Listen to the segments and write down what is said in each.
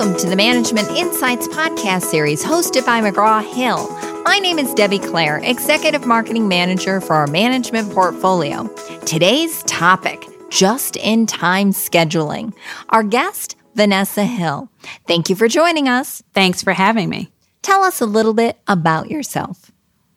Welcome to the Management Insights podcast series hosted by McGraw Hill. My name is Debbie Clare, Executive Marketing Manager for our management portfolio. Today's topic just in time scheduling. Our guest, Vanessa Hill. Thank you for joining us. Thanks for having me. Tell us a little bit about yourself.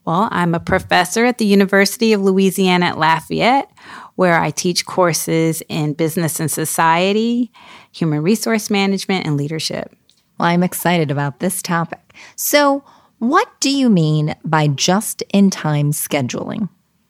Well, I'm a professor at the University of Louisiana at Lafayette, where I teach courses in business and society, human resource management, and leadership. Well, I'm excited about this topic. So, what do you mean by just in time scheduling?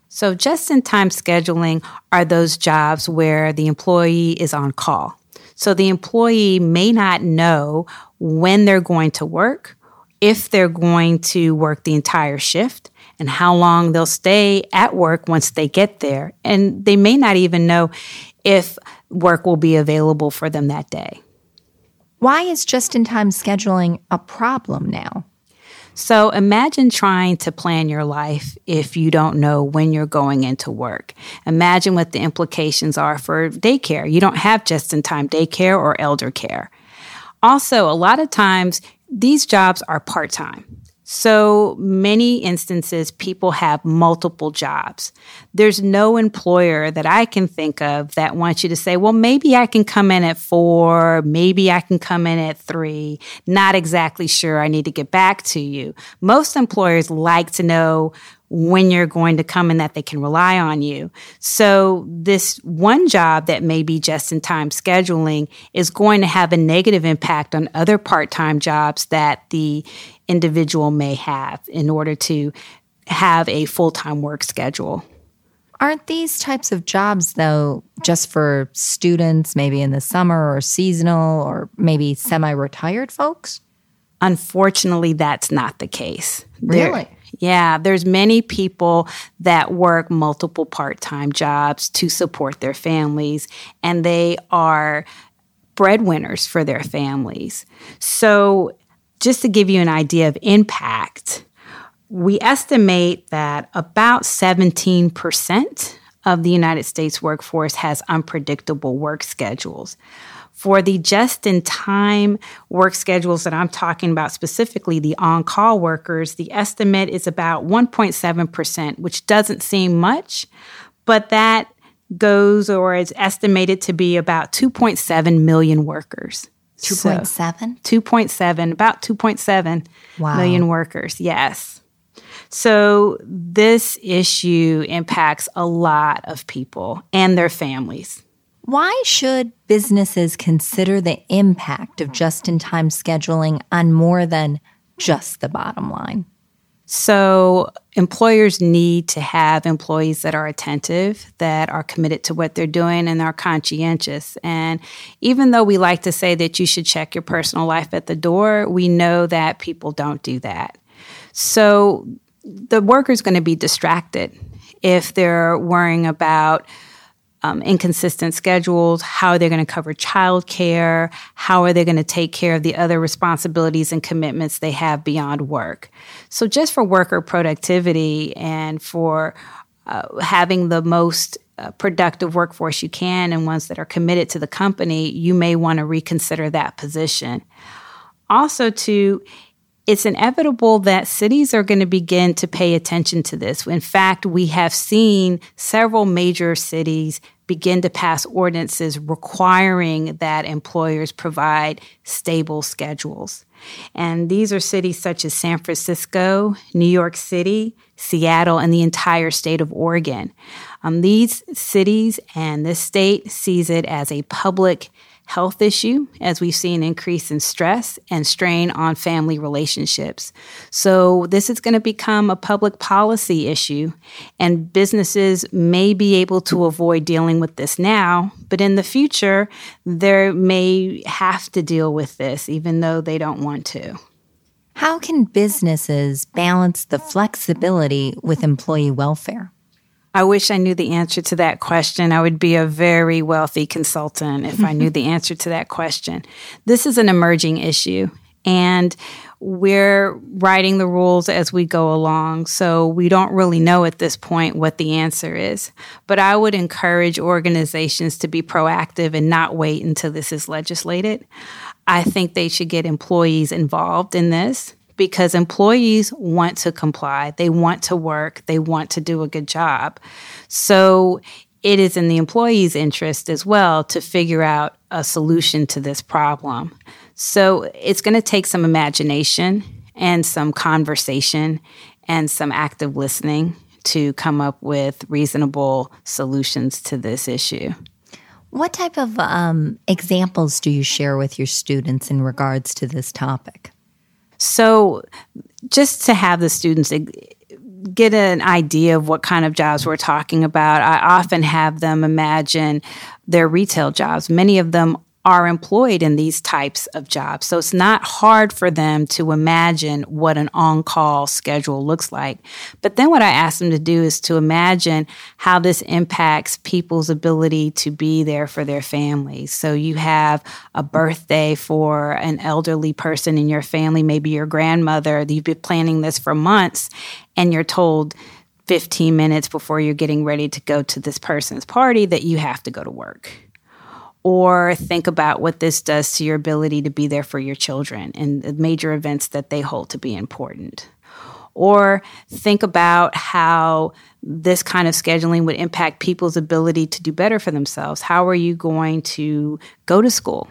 So, just in time scheduling are those jobs where the employee is on call. So, the employee may not know when they're going to work, if they're going to work the entire shift, and how long they'll stay at work once they get there. And they may not even know if work will be available for them that day. Why is just in time scheduling a problem now? So imagine trying to plan your life if you don't know when you're going into work. Imagine what the implications are for daycare. You don't have just in time daycare or elder care. Also, a lot of times these jobs are part time. So many instances, people have multiple jobs. There's no employer that I can think of that wants you to say, well, maybe I can come in at four, maybe I can come in at three. Not exactly sure. I need to get back to you. Most employers like to know when you're going to come and that they can rely on you. So this one job that may be just in time scheduling is going to have a negative impact on other part-time jobs that the individual may have in order to have a full-time work schedule. Aren't these types of jobs, though, just for students, maybe in the summer or seasonal or maybe semi retired folks? Unfortunately, that's not the case. Really? Yeah, there's many people that work multiple part-time jobs to support their families and they are breadwinners for their families. So, just to give you an idea of impact, we estimate that about 17% of the United States workforce has unpredictable work schedules. For the just in time work schedules that I'm talking about, specifically the on call workers, the estimate is about 1.7%, which doesn't seem much, but that goes or is estimated to be about 2.7 million workers. 2.7? So, 2.7, about 2.7 wow. million workers, yes. So this issue impacts a lot of people and their families. Why should businesses consider the impact of just in time scheduling on more than just the bottom line? So, employers need to have employees that are attentive, that are committed to what they're doing, and are conscientious. And even though we like to say that you should check your personal life at the door, we know that people don't do that. So, the worker's going to be distracted if they're worrying about um, inconsistent schedules, how they're they going to cover childcare, how are they going to take care of the other responsibilities and commitments they have beyond work. So, just for worker productivity and for uh, having the most uh, productive workforce you can and ones that are committed to the company, you may want to reconsider that position. Also, to it's inevitable that cities are going to begin to pay attention to this. In fact, we have seen several major cities begin to pass ordinances requiring that employers provide stable schedules. And these are cities such as San Francisco, New York City, Seattle, and the entire state of Oregon. Um, these cities and this state sees it as a public health issue as we've seen increase in stress and strain on family relationships. So this is going to become a public policy issue and businesses may be able to avoid dealing with this now, but in the future they may have to deal with this even though they don't want to. How can businesses balance the flexibility with employee welfare? I wish I knew the answer to that question. I would be a very wealthy consultant if I knew the answer to that question. This is an emerging issue. And we're writing the rules as we go along. So we don't really know at this point what the answer is. But I would encourage organizations to be proactive and not wait until this is legislated. I think they should get employees involved in this because employees want to comply, they want to work, they want to do a good job. So it is in the employee's interest as well to figure out a solution to this problem. So it's going to take some imagination and some conversation and some active listening to come up with reasonable solutions to this issue. What type of um, examples do you share with your students in regards to this topic? So, just to have the students get an idea of what kind of jobs we're talking about, I often have them imagine their retail jobs. Many of them are employed in these types of jobs. So it's not hard for them to imagine what an on call schedule looks like. But then what I ask them to do is to imagine how this impacts people's ability to be there for their families. So you have a birthday for an elderly person in your family, maybe your grandmother, you've been planning this for months, and you're told, 15 minutes before you're getting ready to go to this person's party that you have to go to work or think about what this does to your ability to be there for your children and the major events that they hold to be important. Or think about how this kind of scheduling would impact people's ability to do better for themselves. How are you going to go to school?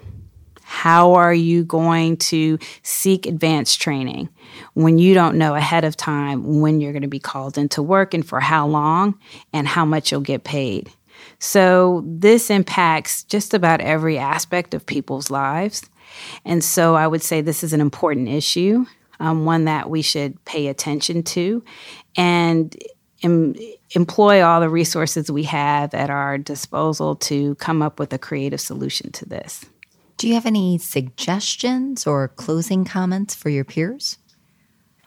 How are you going to seek advanced training when you don't know ahead of time when you're going to be called into work and for how long and how much you'll get paid? So this impacts just about every aspect of people's lives. And so I would say this is an important issue, um, one that we should pay attention to and em- employ all the resources we have at our disposal to come up with a creative solution to this. Do you have any suggestions or closing comments for your peers?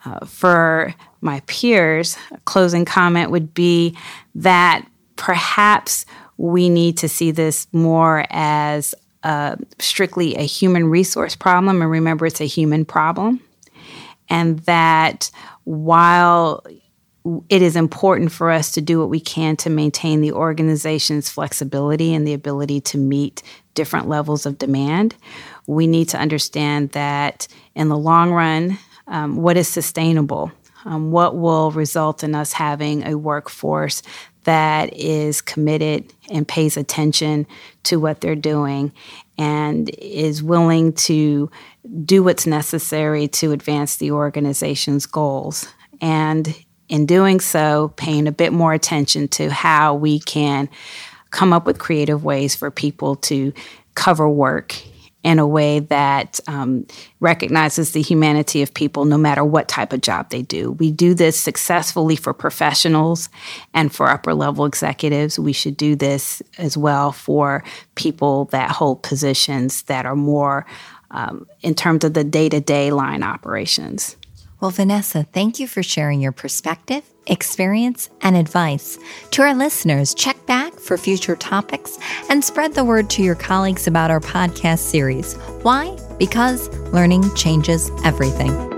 Uh, for my peers, a closing comment would be that perhaps we need to see this more as uh, strictly a human resource problem. And remember, it's a human problem. And that while it is important for us to do what we can to maintain the organization's flexibility and the ability to meet different levels of demand. We need to understand that in the long run, um, what is sustainable? Um, what will result in us having a workforce that is committed and pays attention to what they're doing and is willing to do what's necessary to advance the organization's goals. And in doing so, paying a bit more attention to how we can come up with creative ways for people to cover work in a way that um, recognizes the humanity of people no matter what type of job they do. We do this successfully for professionals and for upper level executives. We should do this as well for people that hold positions that are more um, in terms of the day to day line operations. Well, Vanessa, thank you for sharing your perspective, experience, and advice. To our listeners, check back for future topics and spread the word to your colleagues about our podcast series. Why? Because learning changes everything.